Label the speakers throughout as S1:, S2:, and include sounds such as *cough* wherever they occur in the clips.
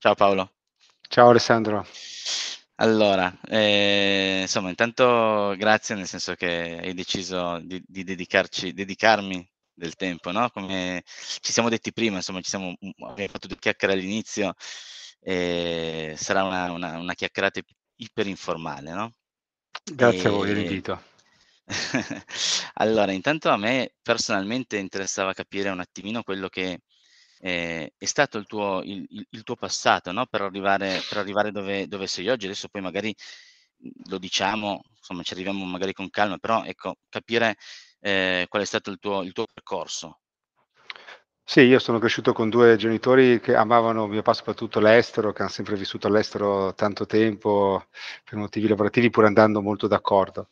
S1: Ciao Paolo.
S2: Ciao Alessandro.
S1: Allora, ehm, insomma intanto grazie nel senso che hai deciso di di dedicarci dedicarmi del tempo, no, come ci siamo detti prima, insomma ci siamo abbiamo fatto 2 chiacchiere all'inizio, ehm, sarà una una una chiacchierata iper informale, no?
S2: Grazie a voi dell'invito. *laughs*
S1: allora intanto a me personalmente interessava capire un attimino quello che, ehm, è stato il tuo il il tuo passato, no, per arrivare per arrivare dove dove sei oggi. Adesso poi magari, mhmm, lo diciamo, insomma ci arriviamo magari con calma, però ecco, capire, ehm, qual è stato il tuo il tuo percorso.
S2: Sì, io sono cresciuto con 2 genitori che amavano mio papà soprattutto l'estero, che han sempre vissuto all'estero tanto tempo per motivi lavorativi, pur andando molto d'accordo.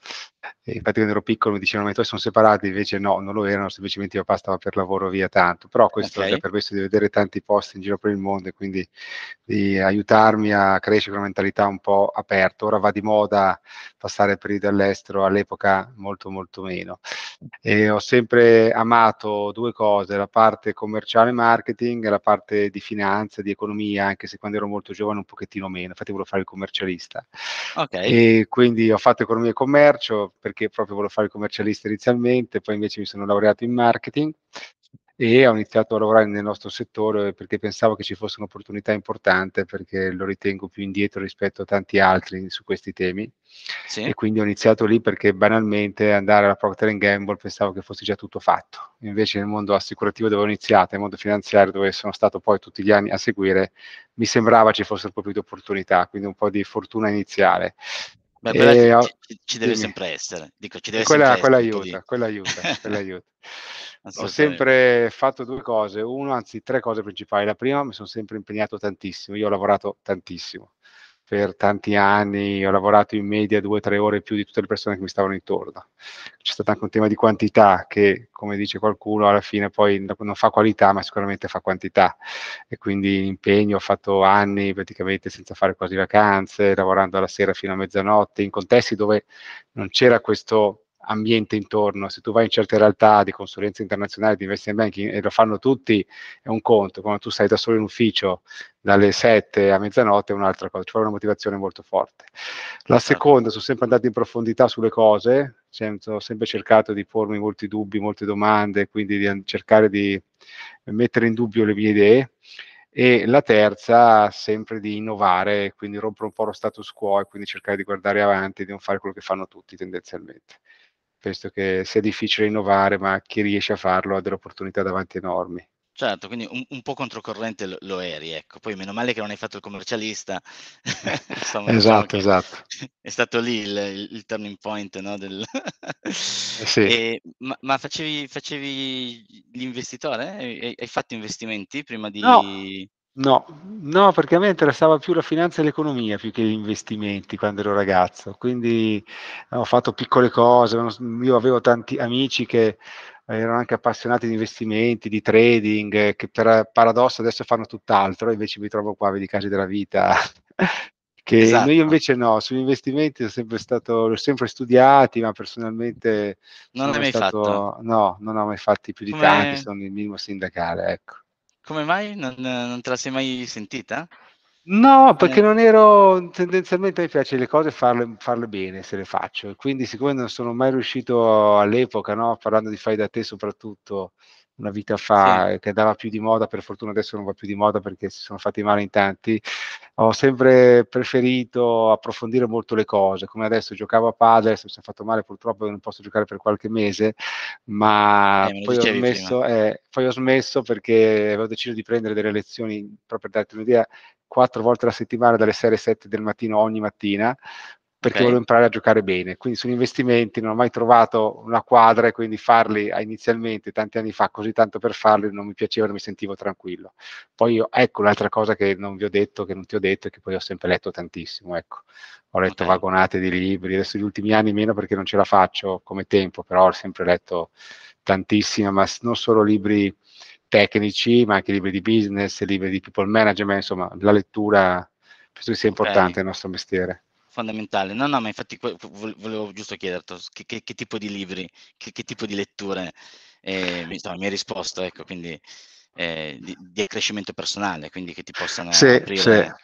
S2: E infatti quando ero piccolo mi dicevano: "Ma i tuoi son separati?" Invece no, non lo erano, semplicemente mio papà stava per lavoro via tanto. Però questo gli ha
S1: Okay.
S2: permesso di vedere tanti posti in giro per il mondo e quindi di aiutarmi a crescere con una mentalità un po' aperta. Ora va di moda passare periodi all'estero, all'epoca molto, molto meno. E ho sempre amato 2 cose, la parte commerciale marketing la parte di finanza, di economia, anche se quando ero molto giovane un pochettino meno, infatti volevo fare il commercialista.
S1: Okay.
S2: E quindi ho fatto economia e commercio, perché proprio volevo fare il commercialista inizialmente, poi invece mi sono laureato in marketing e ho iniziato a lavorare nel nostro settore perché pensavo che ci fosse un'opportunità importante, perché lo ritengo più indietro rispetto a tanti altri su questi temi.
S1: Sì.
S2: E quindi ho iniziato lì perché banalmente andare alla Procter& Gamble pensavo che fosse già tutto fatto. Invece nel mondo assicurativo dove ho iniziato, nel mondo finanziario dove sono stato poi tutti gli anni a seguire, mi sembrava ci fossero proprio 2 opportunità, quindi un po' di fortuna iniziale.
S1: Beh, quella
S2: E
S1: ci ci deve
S2: dimmi.
S1: sempre essere. Dico, ci deve sempre
S2: quella quella
S1: essere po' di
S2: aiuta, quella aiuta, quella aiuta. *laughs* Ho sempre fatto 2 cose, 1 anzi 3 cose principali. La prima, mi son sempre impegnato tantissimo. Io ho lavorato tantissimo. Per tanti anni ho lavorato in media 2, 3 ore più di tutte le persone che mi stavano intorno. C'è stato anche un tema di quantità che, come dice qualcuno, alla fine poi non fa qualità, ma sicuramente fa quantità. E quindi impegno, ho fatto anni praticamente senza fare quasi vacanze, lavorando alla sera fino a mezzanotte, in contesti dove non c'era questo ambiente intorno. Se tu vai in certe realtà di consulenza internazionale, di investment banking e lo fanno tutti, è un conto. Quando tu stai da solo in ufficio dalle 7 a mezzanotte è un'altra cosa, ci vuole una motivazione molto forte. La
S1: Certo.
S2: seconda, son sempre andato in profondità sulle cose, senso ho sempre cercato di pormi molti dubbi, molte domande, quindi di cercare di mettere in dubbio le mie idee. E la terza, sempre di innovare, quindi rompere un po' lo status quo e quindi cercare di guardare avanti, di non fare quello che fanno tutti tendenzialmente. Penso che sia difficile innovare, ma chi riesce a farlo ha delle opportunità davanti enormi.
S1: Certo, quindi un un po' controcorrente lo lo eri, ecco. Poi meno male che non hai fatto il commercialista, *laughs* insomma diciamo
S2: Esatto,
S1: che
S2: esatto.
S1: è stato lì il il turning point, no, del
S2: Eh sì. *laughs*
S1: e ma ma facevi facevi l'investitore? Hai hai fatto investimenti prima di
S2: no, no, perché a me interessava più la finanza e l'economia più che gli investimenti quando ero ragazzo. Quindi ho fatto piccole cose, io avevo tanti amici che erano anche appassionati di investimenti, di trading, che per paradosso adesso fanno tutt'altro, invece mi trovo qua, vedi i casi della vita, *laughs* che no io
S1: esatto.
S2: invece no, sugli investimenti ho sempre stato li ho sempre studiati, ma personalmente
S1: Non l'hai
S2: mai
S1: mai fatto?
S2: stato no, non ho mai fatti più di tanti,
S1: Come
S2: sono il minimo sindacale, ecco.
S1: Come mai? Non non te la sei mai sentita?
S2: No, perché
S1: Come
S2: non ero tendenzialmente a me piace le cose farle farle bene se le faccio. Quindi siccome non sono mai riuscito all'epoca, no, parlando di fai da te soprattutto, una vita
S1: sì,
S2: fa, che andava più di moda, per fortuna adesso non va più di moda perché si sono fatti male in tanti, ho sempre preferito approfondire molto le cose, come adesso giocavo a padel, adesso mi son fatto male purtroppo non posso giocare per qualche mese, ma
S1: eh,
S2: poi ho smesso eh, poi ho smesso perché avevo deciso di prendere delle lezioni, proprio per darti un'idea, 4 volte alla settimana dalle 6 alle 7 del mattino ogni mattina, perché volevo
S1: Okay,
S2: imparare a giocare bene. Quindi sugli investimenti non ho mai trovato una quadra e quindi farli inizialmente tanti anni fa, così tanto per farli, non mi piaceva, non mi sentivo tranquillo. Poi io ecco un'altra cosa che non vi ho detto, che non ti ho detto, è che poi ho sempre letto tantissimo, ecco. Ho letto
S1: okay,
S2: vagonate di libri, adesso gli ultimi anni meno perché non ce la faccio come tempo, però ho sempre letto tantissimo, ma non solo libri tecnici, ma anche libri di business, libri di people management, insomma la lettura penso che sia
S1: okay.
S2: importante nel nostro mestiere.
S1: Fondamentale. No, no, ma infatti volevo giusto chiedertelo, s che che che tipo di libri, che che tipo di letture, mi insomma mi hai risposto, ecco, quindi, eh, di, di, accrescimento personale, quindi che ti possano
S2: sì,
S1: aprire...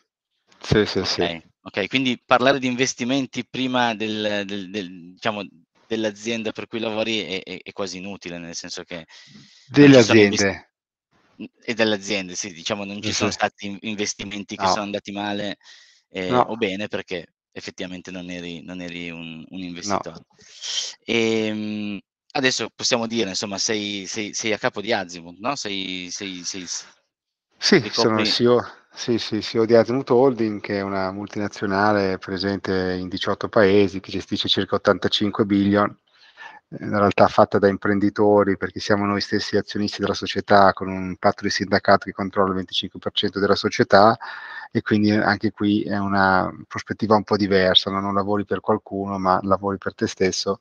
S2: Sì, sì, sì,
S1: okay. ok, quindi parlare di investimenti prima del, del, del, diciamo, dell'azienda per cui lavori è, è, è, quasi inutile, nel senso che...
S2: Delle aziende.
S1: E delle aziende, sì, diciamo, non ci sono stati investimenti che no. sono andati male eh, no. o bene perché effettivamente non eri, non eri un, un, investitore. No. E, ehm, adesso possiamo dire, insomma, sei, sei, sei, a capo di Azimut, no? Sei, sei, sei
S2: sì, ricopri... sono il CEO, sì, sì, CEO di Azimut Holding, che è una multinazionale presente in 18 paesi, che gestisce circa 85 billion in realtà fatta da imprenditori, perché siamo noi stessi azionisti della società con un patto di sindacato che controlla il 25% della società e quindi anche qui è una prospettiva un po' diversa, no? non lavori per qualcuno ma lavori per te stesso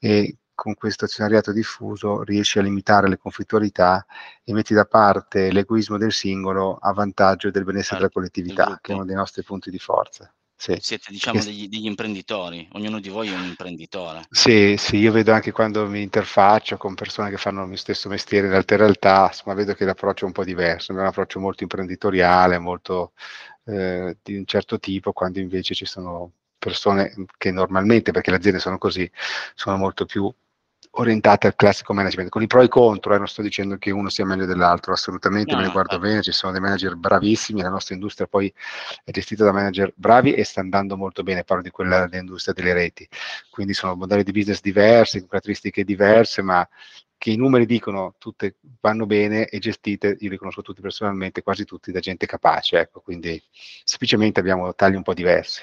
S2: e con questo azionariato diffuso riesci a limitare le conflittualità e metti da parte l'egoismo del singolo a vantaggio del benessere della collettività, che è uno dei nostri punti di forza. Sì.
S1: Siete diciamo degli, degli, imprenditori, ognuno di voi è un imprenditore.
S2: Sì, sì, io vedo anche quando mi interfaccio con persone che fanno il mio stesso mestiere, in in realtà insomma, vedo che l'approccio è un po' diverso, è un approccio molto imprenditoriale, molto eh, di un certo tipo, quando invece ci sono persone che normalmente, perché le aziende sono così, sono molto più orientate al classico management, con i pro e i contro, eh, non sto dicendo che uno sia meglio dell'altro, assolutamente no, me ne guardo no. bene, ci sono dei manager bravissimi, la nostra industria poi è gestita da manager bravi e sta andando molto bene, parlo di quella dell'industria delle reti, quindi sono modelli di business diversi, con caratteristiche diverse, ma che i numeri dicono tutte vanno bene e gestite, io li conosco tutti personalmente, quasi tutti da gente capace, ecco, quindi semplicemente abbiamo tagli un po' diversi.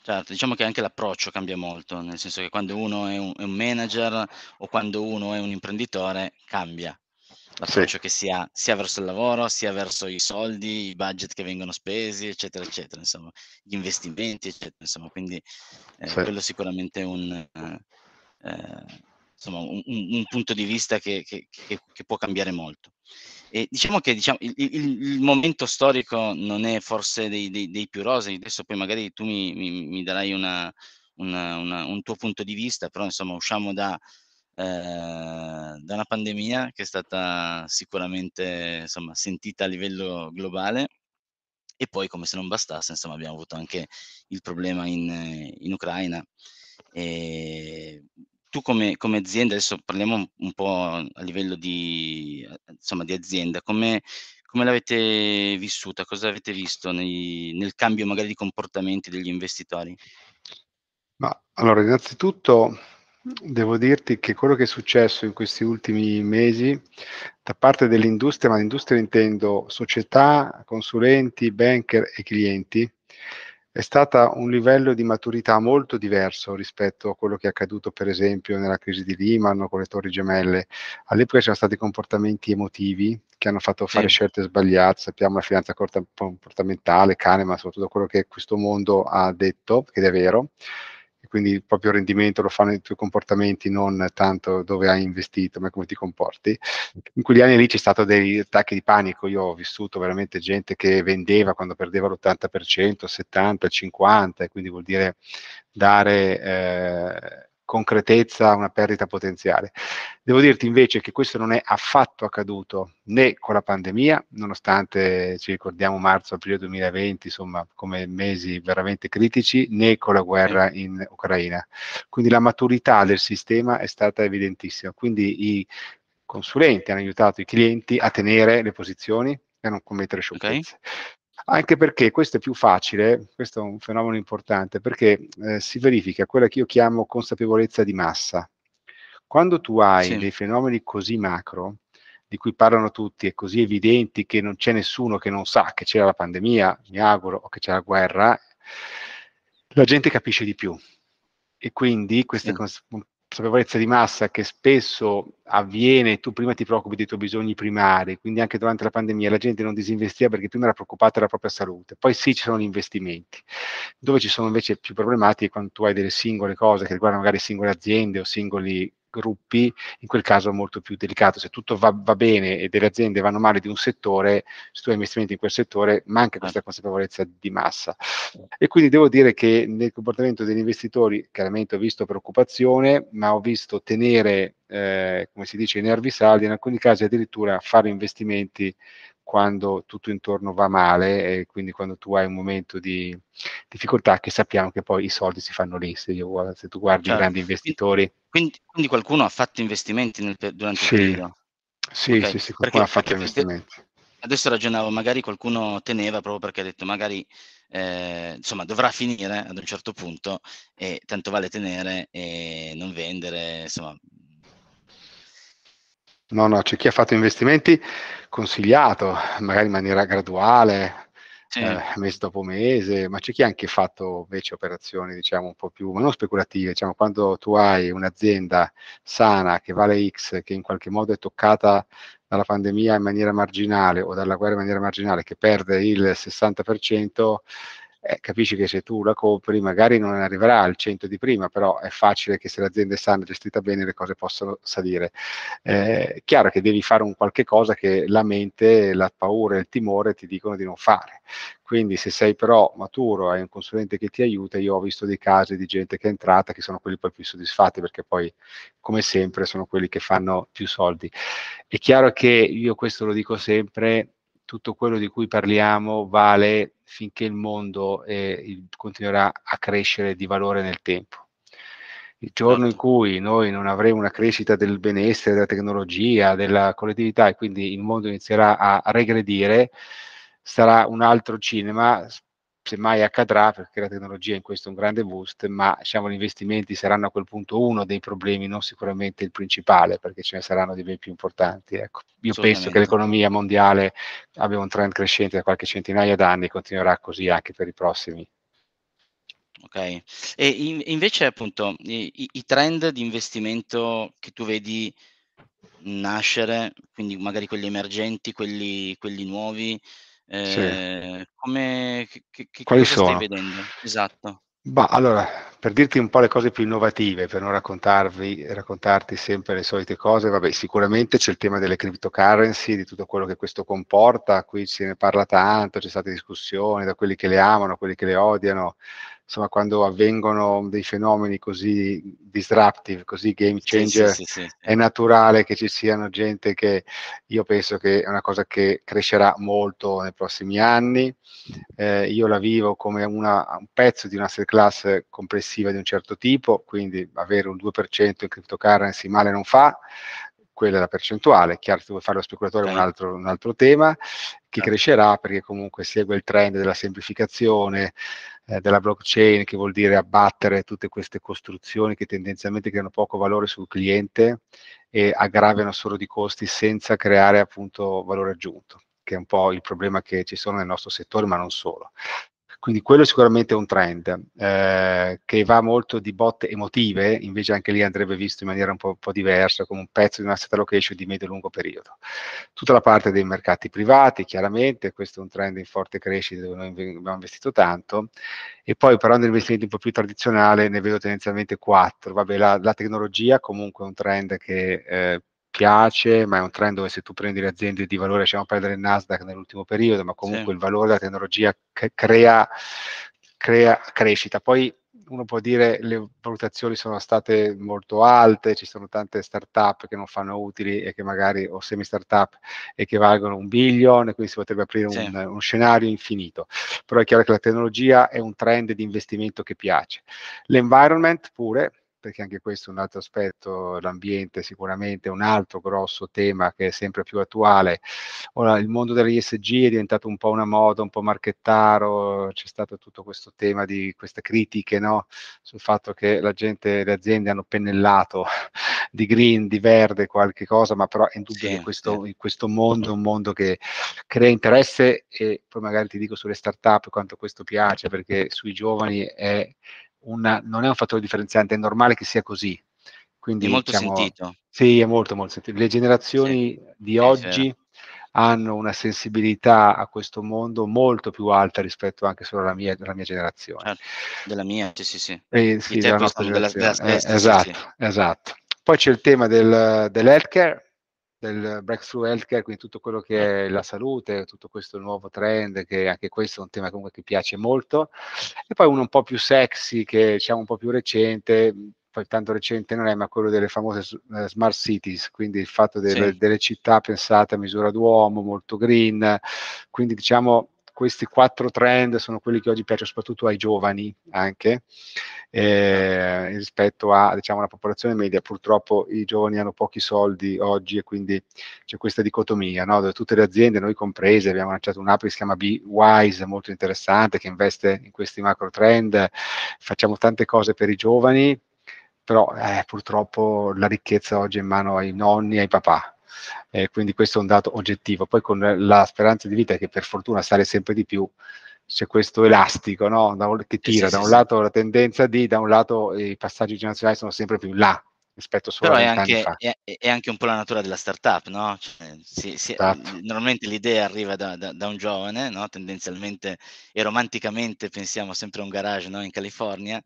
S1: Certo, diciamo che anche l'approccio cambia molto, nel senso che quando uno è un, è un manager o quando uno è un imprenditore cambia l'approccio sì. che si ha sia verso il lavoro, sia verso i soldi, i budget che vengono spesi, eccetera, eccetera, insomma, gli investimenti, eccetera, insomma, quindi eh, sì. quello sicuramente è un, eh, eh, insomma, un, un, punto di vista che, che, che, può cambiare molto. E diciamo che diciamo, il, il, il, momento storico non è forse dei, dei, dei, più rosei, adesso poi magari tu mi, mi, mi darai una, una, una, un tuo punto di vista, però insomma usciamo da, eh, da una pandemia che è stata sicuramente insomma, sentita a livello globale e poi come se non bastasse insomma, abbiamo avuto anche il problema in, in Ucraina. E tu come, come, azienda, adesso parliamo un, po' a livello di, insomma, di azienda, come, come l'avete vissuta? Cosa avete visto nei, nel cambio magari di comportamenti degli investitori?
S2: Ma allora, innanzitutto devo dirti che quello che è successo in questi ultimi mesi da parte dell'industria, ma l'industria intendo società, consulenti, banker e clienti, è stata un livello di maturità molto diverso rispetto a quello che è accaduto per esempio nella crisi di Lehman o con le torri gemelle. All'epoca c'erano stati comportamenti emotivi che hanno fatto fare sì. scelte sbagliate, sappiamo la finanza comportamentale, Kahneman, soprattutto quello che questo mondo ha detto, ed è vero, quindi il proprio rendimento lo fanno i tuoi comportamenti, non tanto dove hai investito, ma come ti comporti. In quegli anni lì c'è stato degli attacchi di panico, io ho vissuto veramente gente che vendeva quando perdeva l'80%, 70%, 50%, e quindi vuol dire dare... Eh, concretezza una perdita potenziale. Devo dirti invece che questo non è affatto accaduto né con la pandemia, nonostante ci ricordiamo marzo-aprile 2020, insomma, come mesi veramente critici, né con la guerra in Ucraina. Quindi la maturità del sistema è stata evidentissima. Quindi i consulenti hanno aiutato i clienti a tenere le posizioni e a non commettere sciocchezze. Okay. Anche perché questo è più facile, questo è un fenomeno importante, perché eh, si verifica quella che io chiamo consapevolezza di massa. Quando tu hai sì. dei fenomeni così macro, di cui parlano tutti e così evidenti che non c'è nessuno che non sa che c'era la pandemia, mi auguro, o che c'è la guerra, la gente capisce di più. E quindi queste sì. cons- consapevolezza di massa che spesso avviene, tu prima ti preoccupi dei tuoi bisogni primari, quindi anche durante la pandemia la gente non disinvestiva perché prima era preoccupata della propria salute, poi sì ci sono gli investimenti, dove ci sono invece più problematiche quando tu hai delle singole cose che riguardano magari singole aziende o singoli gruppi, in quel caso è molto più delicato. Se tutto va, va, bene e delle aziende vanno male di un settore, se tu hai investimenti in quel settore, manca questa consapevolezza di massa. E quindi devo dire che nel comportamento degli investitori, chiaramente ho visto preoccupazione, ma ho visto tenere, eh, come si dice, i nervi saldi, in alcuni casi addirittura fare investimenti quando tutto intorno va male e quindi quando tu hai un momento di difficoltà che sappiamo che poi i soldi si fanno lì, se, io, se tu guardi certo. i grandi investitori.
S1: Quindi, quindi, qualcuno ha fatto investimenti nel, durante
S2: sì.
S1: il periodo?
S2: Sì, okay. sì, sì, qualcuno perché, ha fatto investimenti.
S1: Adesso ragionavo, magari qualcuno teneva proprio perché ha detto magari eh, insomma dovrà finire ad un certo punto e tanto vale tenere e non vendere, insomma.
S2: No, no, c'è chi ha fatto investimenti consigliato, magari in maniera graduale, sì. eh, mese dopo mese, ma c'è chi ha anche fatto invece operazioni, diciamo, un po' più, ma non speculative, diciamo, quando tu hai un'azienda sana che vale X, che in qualche modo è toccata dalla pandemia in maniera marginale o dalla guerra in maniera marginale, che perde il 60%, eh, capisci che se tu la compri magari non arriverà al 100 di prima, però è facile che se l'azienda è sana gestita bene le cose possano salire. Eh, chiaro che devi fare un qualche cosa che la mente, la paura e il timore ti dicono di non fare. Quindi se sei però maturo, hai un consulente che ti aiuta, io ho visto dei casi di gente che è entrata che sono quelli poi più soddisfatti perché poi come sempre sono quelli che fanno più soldi. È chiaro che io questo lo dico sempre, tutto quello di cui parliamo vale finché il mondo eh, continuerà a crescere di valore nel tempo. Il giorno in certo. cui noi non avremo una crescita del benessere, della tecnologia, della collettività e quindi il mondo inizierà a regredire, sarà un altro cinema, se mai accadrà, perché la tecnologia in questo è un grande boost, ma diciamo, gli investimenti saranno a quel punto uno dei problemi, non sicuramente il principale, perché ce ne saranno di ben più importanti. Ecco. Io penso che l'economia mondiale abbia un trend crescente da qualche centinaia d'anni e continuerà così anche per i prossimi.
S1: Ok, e in, invece appunto i, i trend di investimento che tu vedi nascere, quindi magari quelli emergenti, quelli, quelli nuovi,
S2: sì.
S1: Ehm, come che che
S2: Quali
S1: cosa stai
S2: sono?
S1: vedendo? Esatto.
S2: Bah, allora, per dirti un po' le cose più innovative, per non raccontarvi raccontarti sempre le solite cose, vabbè, sicuramente c'è il tema delle cryptocurrency, di tutto quello che questo comporta, qui se ne parla tanto, c'è state discussioni da quelli che le amano quelli che le odiano insomma, quando avvengono dei fenomeni così disruptive, così game changer, sì, sì, sì, è naturale che ci siano gente che io penso che è una cosa che crescerà molto nei prossimi anni. Eh, io la vivo come una, un pezzo di una asset class complessiva di un certo tipo, quindi avere un 2% in cryptocurrency male non fa quella è la percentuale, chiaro se vuoi fare lo speculatore è un altro, un altro tema, che certo. crescerà perché comunque segue il trend della semplificazione, eh, della blockchain, che vuol dire abbattere tutte queste costruzioni che tendenzialmente creano poco valore sul cliente e aggravano solo di costi senza creare appunto valore aggiunto, che è un po' il problema che ci sono nel nostro settore, ma non solo. Quindi quello è sicuramente un trend eh, che va molto di botte emotive, invece anche lì andrebbe visto in maniera un po', un po', diversa, come un pezzo di una asset allocation di medio-lungo periodo. Tutta la parte dei mercati privati, chiaramente, questo è un trend in forte crescita dove noi abbiamo investito tanto, e poi parlando di investimenti un po' più tradizionali ne vedo tendenzialmente quattro. Vabbè, la, la tecnologia comunque è un trend che eh, piace, ma è un trend dove se tu prendi le aziende di valore, lasciamo perdere il Nasdaq nell'ultimo periodo, ma comunque sì. il valore della tecnologia crea, crea crescita. Poi uno può dire le valutazioni sono state molto alte, ci sono tante start-up che non fanno utili e che magari, o semi-start-up, e che valgono un billion, e quindi si potrebbe aprire sì. un, un, scenario infinito. Però è chiaro che la tecnologia è un trend di investimento che piace. L'environment pure, perché anche questo è un altro aspetto, l'ambiente sicuramente è un altro grosso tema che è sempre più attuale. Ora, il mondo degli ESG è diventato un po' una moda, un po' marchettaro, c'è stato tutto questo tema di queste critiche no? sul fatto che la gente, le aziende hanno pennellato *laughs* di green, di verde, qualche cosa, ma però è indubbio sì, che questo, sì. questo mondo è un mondo che crea interesse e poi magari ti dico sulle start-up quanto questo piace, perché sui giovani è una, non è un fattore differenziante, è normale che sia così. Quindi,
S1: è molto diciamo, sentito.
S2: Sì, è molto, molto sentito. Le generazioni sì, di oggi hanno una sensibilità a questo mondo molto più alta rispetto anche solo alla mia, alla mia generazione. Certo,
S1: della mia, sì, sì, sì.
S2: Eh, sì, della nostra generazione. Della, della stessa, eh, esatto, esatto. Poi c'è il tema del, dell'healthcare, del breakthrough healthcare, quindi tutto quello che è la salute, tutto questo nuovo trend, che anche questo è un tema comunque che piace molto. E poi uno un po' più sexy, che diciamo un po' più recente, poi tanto recente non è, ma quello delle famose uh, smart cities, quindi il fatto delle, sì. delle città pensate a misura d'uomo, molto green, quindi diciamo questi quattro trend sono quelli che oggi piacciono soprattutto ai giovani anche, eh, rispetto a diciamo, la popolazione media. Purtroppo i giovani hanno pochi soldi oggi e quindi c'è questa dicotomia, no? dove tutte le aziende, noi comprese, abbiamo lanciato un'app che si chiama Be Wise, molto interessante, che investe in questi macro trend, facciamo tante cose per i giovani, però eh, purtroppo la ricchezza oggi è in mano ai nonni e ai papà eh, quindi questo è un dato oggettivo. Poi con la speranza di vita che per fortuna sale sempre di più, c'è questo elastico no? da, che tira, sì, da un sì, lato la tendenza di, da un lato i passaggi generazionali sono sempre più là rispetto solo
S1: Però
S2: a
S1: è anche,
S2: fa.
S1: È, è anche, un po' la natura della startup, no? Cioè, si, si, esatto. Normalmente l'idea arriva da, da, da un giovane, no? tendenzialmente e romanticamente pensiamo sempre a un garage no? in California,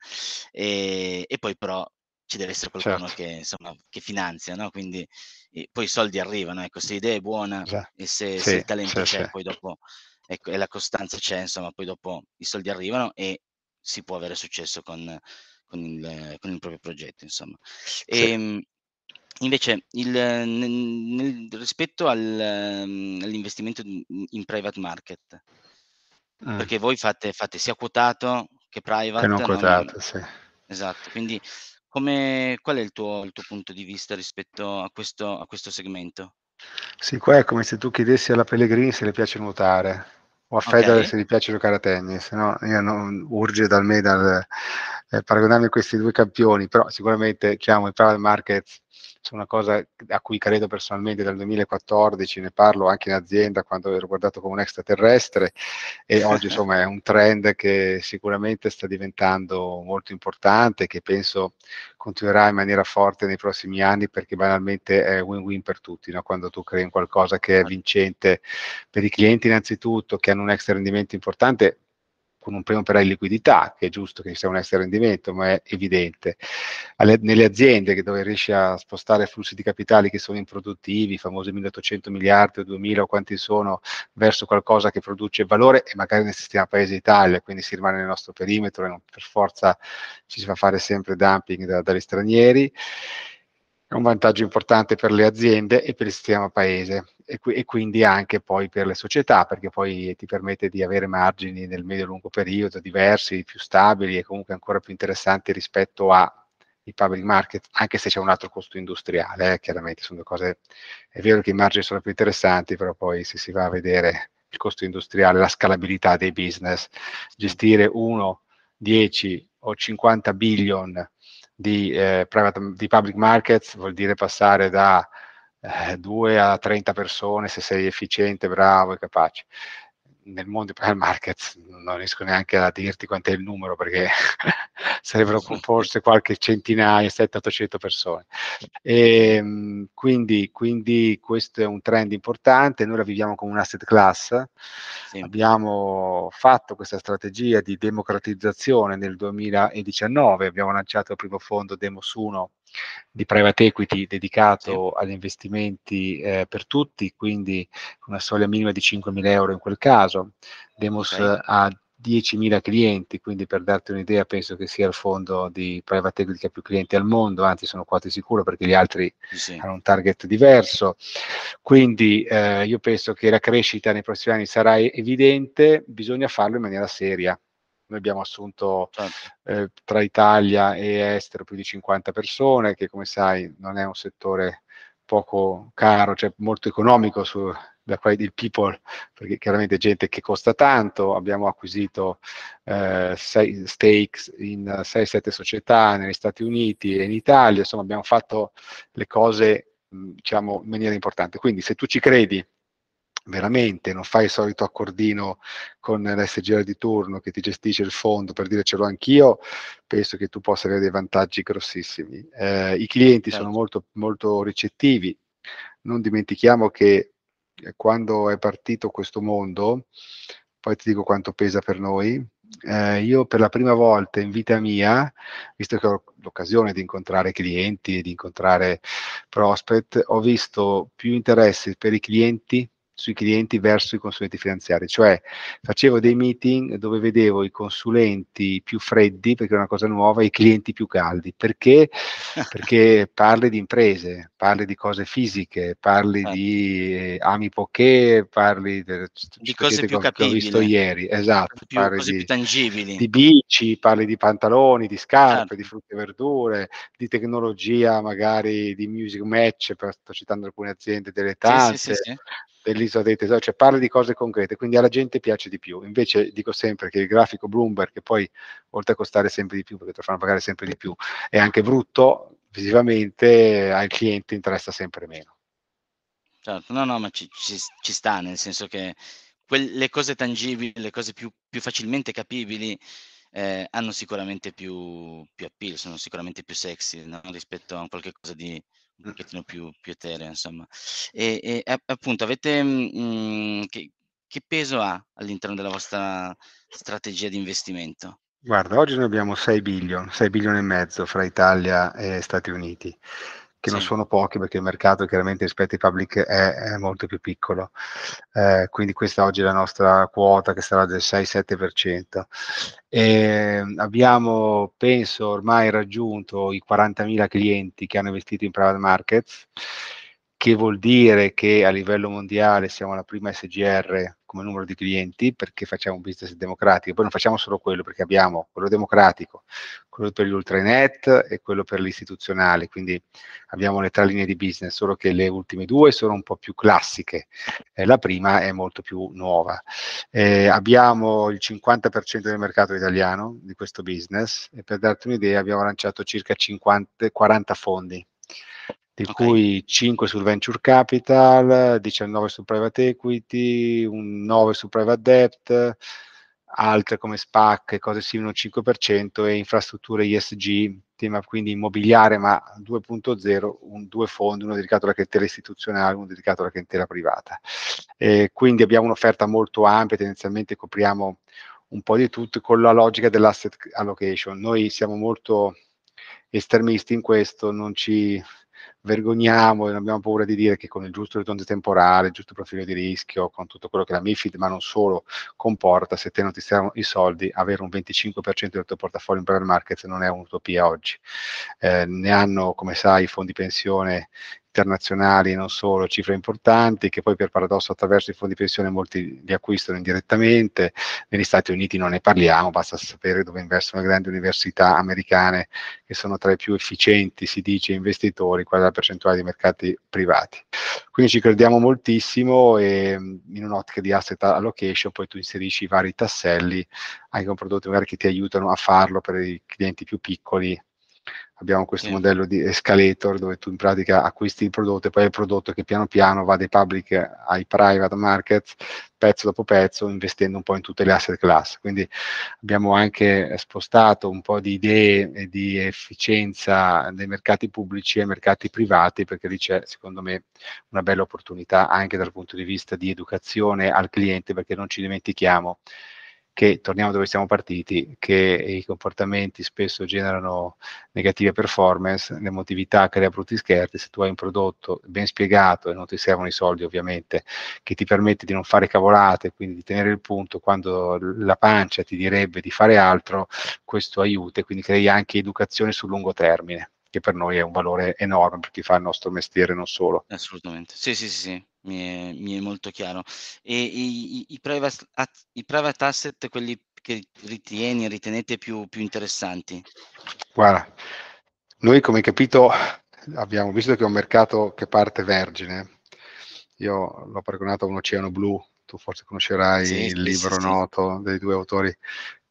S1: e, e, poi però ci deve essere qualcuno certo. che, insomma, che finanzia, no? quindi poi i soldi arrivano, ecco, se l'idea è buona e se, sì, se, il talento sì, c'è, sì. poi dopo, ecco, e la costanza c'è, insomma, poi dopo i soldi arrivano e si può avere successo con, con, il, con il, proprio progetto, insomma. E, ehm, invece, il, nel, nel, rispetto al, all'investimento in private market, mm. perché voi fate, fate, sia quotato che private.
S2: Che non quotato, non, sì.
S1: Esatto, quindi come qual è il tuo il tuo punto di vista rispetto a questo a questo segmento?
S2: Sì, qua è come se tu chiedessi alla Pellegrini se le piace nuotare o a Federer okay. se gli piace giocare a tennis, no? Io non urge dal me dal eh, paragonarmi a questi due campioni, però sicuramente diciamo i private markets su una cosa a cui credo personalmente dal 2014, ne parlo anche in azienda quando ero guardato come un extraterrestre e *laughs* oggi insomma è un trend che sicuramente sta diventando molto importante, che penso continuerà in maniera forte nei prossimi anni perché banalmente è win-win per tutti, no? quando tu crei qualcosa che è vincente per i clienti innanzitutto, che hanno un extra rendimento importante, con un premio per la liquidità, che è giusto che sia un extra rendimento, ma è evidente. Alle, nelle aziende che dove riesci a spostare flussi di capitali che sono improduttivi, i famosi 1800 miliardi o 2000 o quanti sono, verso qualcosa che produce valore e magari nel sistema paese Italia, quindi si rimane nel nostro perimetro e non per forza ci si fa fare sempre dumping da, dagli stranieri è un vantaggio importante per le aziende e per il sistema paese e, e, quindi anche poi per le società perché poi ti permette di avere margini nel medio-lungo periodo diversi, più stabili e comunque ancora più interessanti rispetto ai public market, anche se c'è un altro costo industriale, eh, chiaramente sono due cose, è vero che i margini sono più interessanti, però poi se si va a vedere il costo industriale, la scalabilità dei business, gestire 1, 10 o 50 billion di, eh, private, di public markets vuol dire passare da eh, 2 a 30 persone se sei efficiente, bravo e capace. Nel mondo private markets non riesco neanche a dirti quant'è il numero perché *laughs* sarebbero forse qualche centinaia, 700-800 persone. E, ehm, quindi, quindi, questo è un trend importante, noi la viviamo come un asset class, sì. abbiamo fatto questa strategia di democratizzazione nel 2019, abbiamo lanciato il primo fondo Demos 1 di private equity dedicato sì. agli investimenti eh, per tutti, quindi una soglia minima di 5.000 euro in quel caso. Demos okay. ha 10.000 clienti, quindi per darti un'idea penso che sia il fondo di private equity che ha più clienti al mondo, anzi sono quasi sicuro perché gli altri sì. hanno un target diverso. Quindi eh, io penso che la crescita nei prossimi anni sarà evidente, bisogna farlo in maniera seria. Noi abbiamo assunto certo. eh, tra Italia e estero più di 50 persone, che come sai non è un settore poco caro, cioè molto economico su, da quelli del people, perché chiaramente gente che costa tanto, abbiamo acquisito eh, sei stakes in 6-7 società negli Stati Uniti e in Italia, insomma abbiamo fatto le cose diciamo in maniera importante. Quindi se tu ci credi veramente non fai il solito accordino con l'SGR di turno che ti gestisce il fondo per dire ce l'ho anch'io, penso che tu possa avere dei vantaggi grossissimi. Eh, I clienti certo. sono molto, molto ricettivi, non dimentichiamo che quando è partito questo mondo, poi ti dico quanto pesa per noi, eh, io per la prima volta in vita mia, visto che ho l'occasione di incontrare clienti, di incontrare prospect, ho visto più interesse per i clienti sui clienti verso i consulenti finanziari, cioè facevo dei meeting dove vedevo i consulenti più freddi, perché è una cosa nuova, e i clienti più caldi, perché? Perché *laughs* parli di imprese, parli di cose fisiche, parli ah. di eh, ami poche, parli
S1: de, di cose più capibili.
S2: Che ho visto ieri, esatto,
S1: più, parli cose di, più tangibili.
S2: Di bici, parli di pantaloni, di scarpe, certo. di frutta e verdure, di tecnologia, magari di music match, sto citando alcune aziende delle tante, sì, sì, sì, dell'isola dei tesori, cioè parla di cose concrete, quindi alla gente piace di più. Invece dico sempre che il grafico Bloomberg, che poi oltre a costare sempre di più, perché te lo fanno pagare sempre di più, è anche brutto, visivamente al cliente interessa sempre meno.
S1: Certo, no, no, ma ci, ci, ci sta, nel senso che quelle cose tangibili, le cose più, più facilmente capibili, eh, hanno sicuramente più, più appeal, sono sicuramente più sexy no? rispetto a qualcosa di, un pochettino più, più etereo, insomma. E, e appunto, avete mh, mhmm, che, che peso ha all'interno della vostra strategia di investimento?
S2: Guarda, oggi noi abbiamo 6 billion, 6 billion e mezzo fra Italia e Stati Uniti che non sono pochi perché il mercato chiaramente rispetto ai public è, è molto più piccolo. Eh, quindi questa oggi è la nostra quota che sarà del 6-7%. E abbiamo, penso, ormai raggiunto i 40.000 clienti che hanno investito in private markets che vuol dire che a livello mondiale siamo la prima SGR come numero di clienti perché facciamo un business democratico. Poi non facciamo solo quello perché abbiamo quello democratico, quello per gli ultranet e quello per l'istituzionale, quindi abbiamo le tre linee di business, solo che le ultime due sono un po' più classiche, eh, la prima è molto più nuova. Eh, abbiamo il 50% del mercato italiano di questo business e per darti un'idea abbiamo lanciato circa 50, 40 fondi di okay. cui 5 sul venture capital, 19 su private equity, un 9 su private debt, altre come SPAC e cose simili un 5% e infrastrutture ESG, tema quindi immobiliare ma 2.0, un, due fondi, uno dedicato alla clientela istituzionale, uno dedicato alla clientela privata. E quindi abbiamo un'offerta molto ampia, tendenzialmente copriamo un po' di tutto con la logica dell'asset allocation. Noi siamo molto estremisti in questo, non ci vergogniamo e non abbiamo paura di dire che con il giusto ritorno temporale, il giusto profilo di rischio, con tutto quello che la MIFID, ma non solo, comporta, se te non ti servono i soldi, avere un 25% del tuo portafoglio in private markets non è un'utopia oggi. Eh, ne hanno, come sai, i fondi pensione internazionali, non solo, cifre importanti, che poi per paradosso attraverso i fondi pensione molti li acquistano indirettamente, negli Stati Uniti non ne parliamo, basta sapere dove investono le grandi università americane che sono tra i più efficienti, si dice, investitori, qual è la percentuale di mercati privati. Quindi ci crediamo moltissimo e in un'ottica di asset allocation poi tu inserisci i vari tasselli anche con prodotti magari che ti aiutano a farlo per i clienti più piccoli abbiamo questo sì. modello di escalator dove tu in pratica acquisti il prodotto e poi il prodotto che piano piano va dai public ai private markets pezzo dopo pezzo investendo un po' in tutte le asset class quindi abbiamo anche spostato un po' di idee e di efficienza dai mercati pubblici ai mercati privati perché lì c'è secondo me una bella opportunità anche dal punto di vista di educazione al cliente perché non ci dimentichiamo che torniamo dove siamo partiti, che i comportamenti spesso generano negative performance, l'emotività crea brutti scherzi, se tu hai un prodotto ben spiegato e non ti servono i soldi ovviamente, che ti permette di non fare cavolate, quindi di tenere il punto quando la pancia ti direbbe di fare altro, questo aiuta e quindi crei anche educazione sul lungo termine che per noi è un valore enorme per chi fa il nostro mestiere, non solo.
S1: Assolutamente, sì, sì, sì, sì. Mi, è, mi è molto chiaro. E i, i, private, i, private, asset, quelli che ritieni, ritenete più, più interessanti?
S2: Guarda, noi come hai capito abbiamo visto che è un mercato che parte vergine. Io l'ho paragonato a un oceano blu, tu forse conoscerai sì, il sì, libro sì, noto dei due autori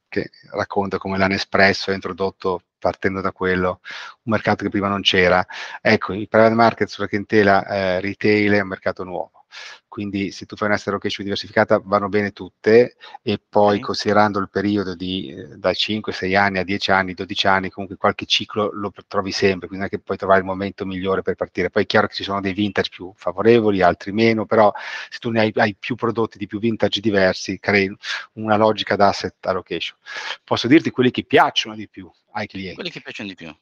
S2: che racconta come l'Anespresso ha introdotto partendo da quello, un mercato che prima non c'era. Ecco, il private market sulla clientela eh, retail è un mercato nuovo. Quindi se tu fai una asset allocation diversificata vanno bene tutte e poi okay. considerando il periodo di eh, da 5, 6 anni a 10 anni, 12 anni, comunque qualche ciclo lo trovi sempre, quindi non è che puoi trovare il momento migliore per partire. Poi è chiaro che ci sono dei vintage più favorevoli, altri meno, però se tu ne hai, hai più prodotti di più vintage diversi, crei una logica d'asset allocation. Posso dirti quelli che piacciono di più ai clienti.
S1: Quelli che piacciono di più.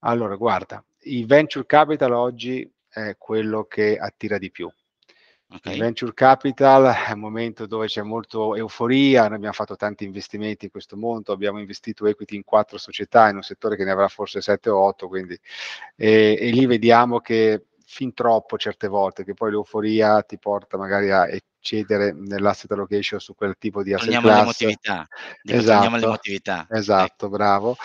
S2: Allora, guarda, il venture capital oggi è quello che attira di più. Okay. Il venture capital è un momento dove c'è molto euforia, noi abbiamo fatto tanti investimenti in questo mondo, abbiamo investito equity in quattro società in un settore che ne avrà forse sette o otto, quindi, e, e lì vediamo che fin troppo certe volte, che poi l'euforia ti porta magari a eccedere nell'asset allocation su quel tipo di asset
S1: torniamo
S2: class.
S1: All'emotività.
S2: Esatto,
S1: all'emotività.
S2: Esatto, ecco. bravo.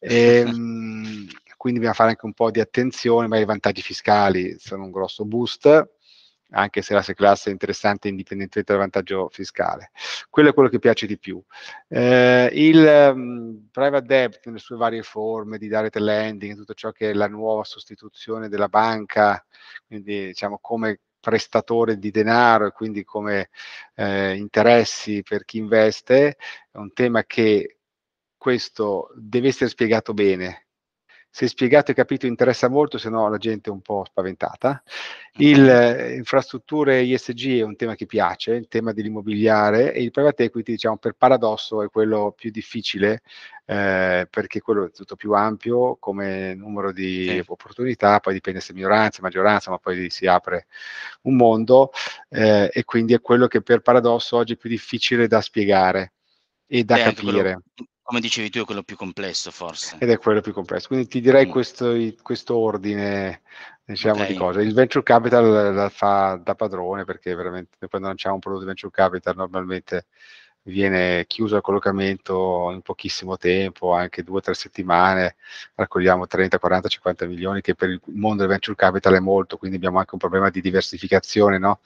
S2: E, *laughs* ehm, quindi bisogna fare anche un po' di attenzione, ma i vantaggi fiscali sono un grosso boost, anche se la classe è interessante indipendentemente dal vantaggio fiscale. Quello è quello che piace di più. Eh, il um, private debt nelle sue varie forme di direct lending, tutto ciò che è la nuova sostituzione della banca, quindi diciamo come prestatore di denaro e quindi come eh, interessi per chi investe, è un tema che questo deve essere spiegato bene, se spiegato e capito interessa molto, se no la gente è un po' spaventata. Il eh, infrastrutture ISG è un tema che piace, il tema dell'immobiliare e il private equity, diciamo, per paradosso è quello più difficile eh, perché quello è tutto più ampio come numero di sì. opportunità, poi dipende se minoranza, maggioranza, ma poi si apre un mondo eh, e quindi è quello che per paradosso oggi è più difficile da spiegare e da Beh, capire.
S1: Quello, come dicevi tu, è quello più complesso forse.
S2: Ed è quello più complesso. Quindi ti direi mm. questo, questo, ordine diciamo, okay. di cose. Il venture capital la fa da padrone perché veramente quando lanciamo un prodotto di venture capital normalmente viene chiuso al collocamento in pochissimo tempo, anche due o tre settimane, raccogliamo 30, 40, 50 milioni, che per il mondo del venture capital è molto, quindi abbiamo anche un problema di diversificazione no?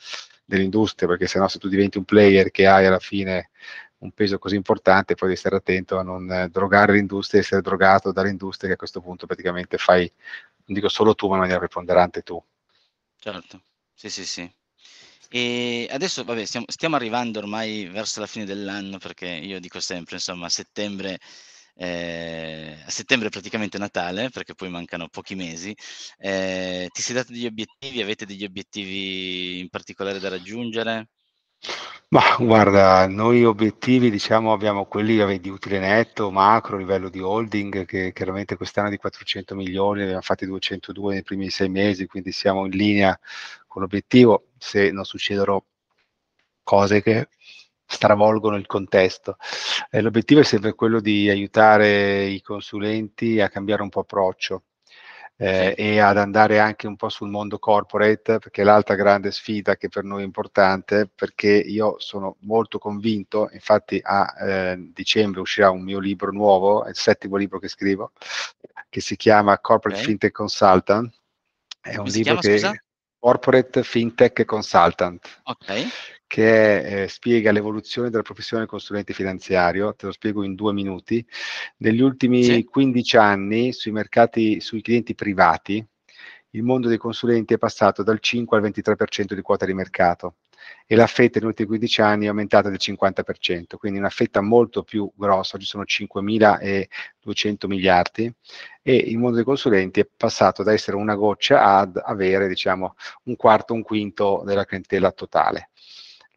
S2: dell'industria, perché se no se tu diventi un player che hai alla fine un peso così importante, poi devi stare attento a non eh, drogare l'industria, essere drogato dall'industria che a questo punto praticamente fai, non dico solo tu, ma in maniera preponderante tu.
S1: Certo, sì, sì, sì. E adesso, vabbè, stiamo, stiamo arrivando ormai verso la fine dell'anno perché io dico sempre, insomma, a settembre, eh, a settembre è praticamente Natale perché poi mancano pochi mesi. Eh, ti sei dato degli obiettivi? Avete degli obiettivi in particolare da raggiungere?
S2: Ma guarda, noi obiettivi diciamo abbiamo quelli di utile netto, macro, livello di holding, che chiaramente quest'anno è di 400 milioni, ne abbiamo fatti 202 nei primi sei mesi, quindi siamo in linea con l'obiettivo, se non succedono cose che stravolgono il contesto. Eh, l'obiettivo è sempre quello di aiutare i consulenti a cambiare un po' approccio eh, sì. e ad andare anche un po' sul mondo corporate, perché è l'altra grande sfida che per noi è importante, perché io sono molto convinto, infatti a eh, dicembre uscirà un mio libro nuovo, è il settimo libro che scrivo, che si chiama Corporate okay. Fintech Consultant. È
S1: Come
S2: un libro
S1: chiama,
S2: che...
S1: Scusa?
S2: Corporate Fintech Consultant.
S1: Ok
S2: che eh, spiega l'evoluzione della professione del consulente finanziario, te lo spiego in due minuti. Negli ultimi sì. 15 anni sui mercati, sui clienti privati, il mondo dei consulenti è passato dal 5 al 23% di quota di mercato e la fetta negli ultimi 15 anni è aumentata del 50%, quindi una fetta molto più grossa, oggi sono 5.200 miliardi e il mondo dei consulenti è passato da essere una goccia ad avere diciamo un quarto, un quinto della clientela totale.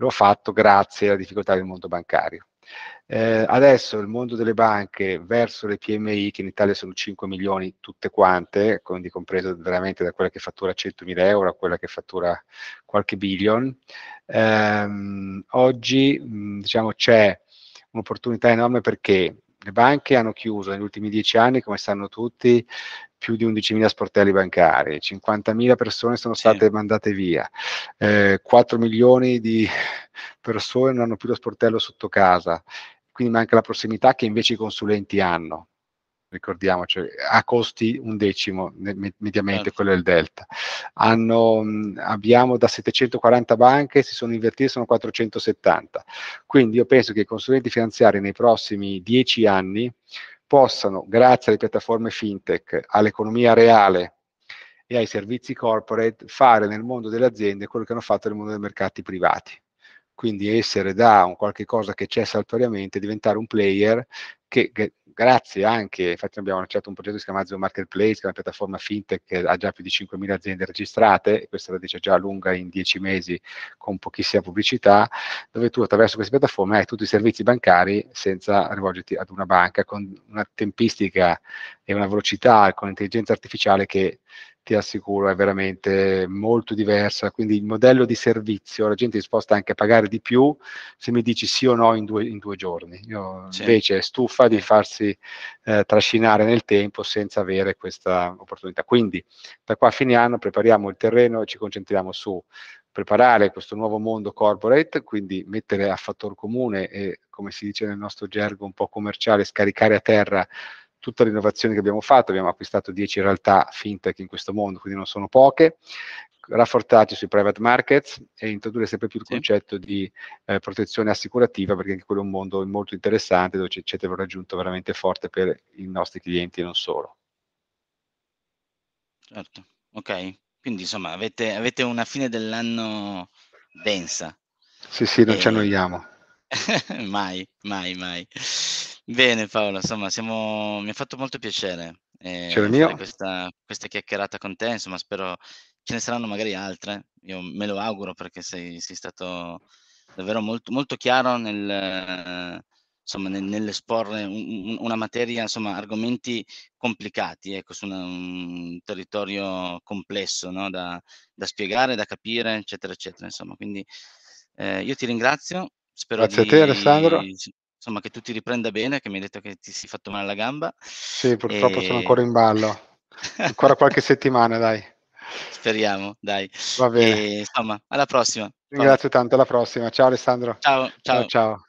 S2: L'ho fatto grazie alla difficoltà del mondo bancario. Eh, adesso il mondo delle banche verso le PMI, che in Italia sono 5 milioni tutte quante, quindi compreso veramente da quella che fattura 100.000 euro a quella che fattura qualche billion, ehm, oggi mh, diciamo, c'è un'opportunità enorme perché le banche hanno chiuso negli ultimi dieci anni, come sanno tutti, più di 11.000 sportelli bancari, 50.000 persone sono state sì. mandate via, eh, 4 milioni di persone non hanno più lo sportello sotto casa, quindi manca la prossimità che invece i consulenti hanno. Ricordiamoci, a costi un decimo, mediamente certo. quello del Delta. Hanno, abbiamo da 740 banche, si sono invertite, sono 470. Quindi io penso che i consulenti finanziari nei prossimi 10 anni possano, grazie alle piattaforme fintech, all'economia reale e ai servizi corporate fare nel mondo delle aziende quello che hanno fatto nel mondo dei mercati privati quindi essere da un qualche cosa che c'è saltuariamente, diventare un player che, che, grazie anche, infatti abbiamo lanciato un progetto che si chiama Azio Marketplace, che è una piattaforma fintech che ha già più di 5.000 aziende registrate, e questa la dice già lunga in 10 mesi con pochissima pubblicità, dove tu attraverso queste piattaforme hai tutti i servizi bancari senza rivolgerti ad una banca, con una tempistica e una velocità, con intelligenza artificiale che ti assicuro è veramente molto diversa, quindi il modello di servizio, la gente è disposta anche a pagare di più se mi dici sì o no in due, in due giorni. Io sì. invece è stufa di farsi eh, trascinare nel tempo senza avere questa opportunità. Quindi da qua a fine anno prepariamo il terreno e ci concentriamo su preparare questo nuovo mondo corporate, quindi mettere a fattor comune e, come si dice nel nostro gergo un po' commerciale, scaricare a terra tutte le innovazioni che abbiamo fatto, abbiamo acquistato 10 realtà fintech in questo mondo, quindi non sono poche, rafforzati sui private markets e introdurre sempre più il sì. concetto di eh, protezione assicurativa, perché anche quello è un mondo molto interessante dove c'è, c'è valore aggiunto veramente forte per i nostri clienti e non solo.
S1: Certo, ok. Quindi insomma avete, avete una fine dell'anno densa.
S2: Sì, sì, non e... ci annoiamo. *laughs*
S1: mai, mai, mai. Bene Paolo, insomma siamo mi ha fatto molto piacere,
S2: Piacere mio.
S1: questa questa chiacchierata con te, insomma spero ce ne saranno magari altre. Io me lo auguro perché sei sei stato davvero molto molto chiaro nel insomma nel nell'esporre un un una materia, insomma argomenti complicati, ecco, su una un territorio complesso, no, da da spiegare, da capire, eccetera, eccetera, insomma. Quindi, ehm, io ti ringrazio, spero
S2: Grazie a te Alessandro.
S1: Insomma che tu ti riprenda bene, che mi hai detto che ti sei fatto male alla gamba.
S2: Sì, purtroppo sono ancora in ballo. Ancora *laughs* qualche settimana, dai.
S1: Speriamo, dai.
S2: Va bene.
S1: E, insomma, alla prossima.
S2: Ringrazio tanto, alla prossima. Ciao Alessandro.
S1: Ciao, ciao.
S2: Ciao, ciao.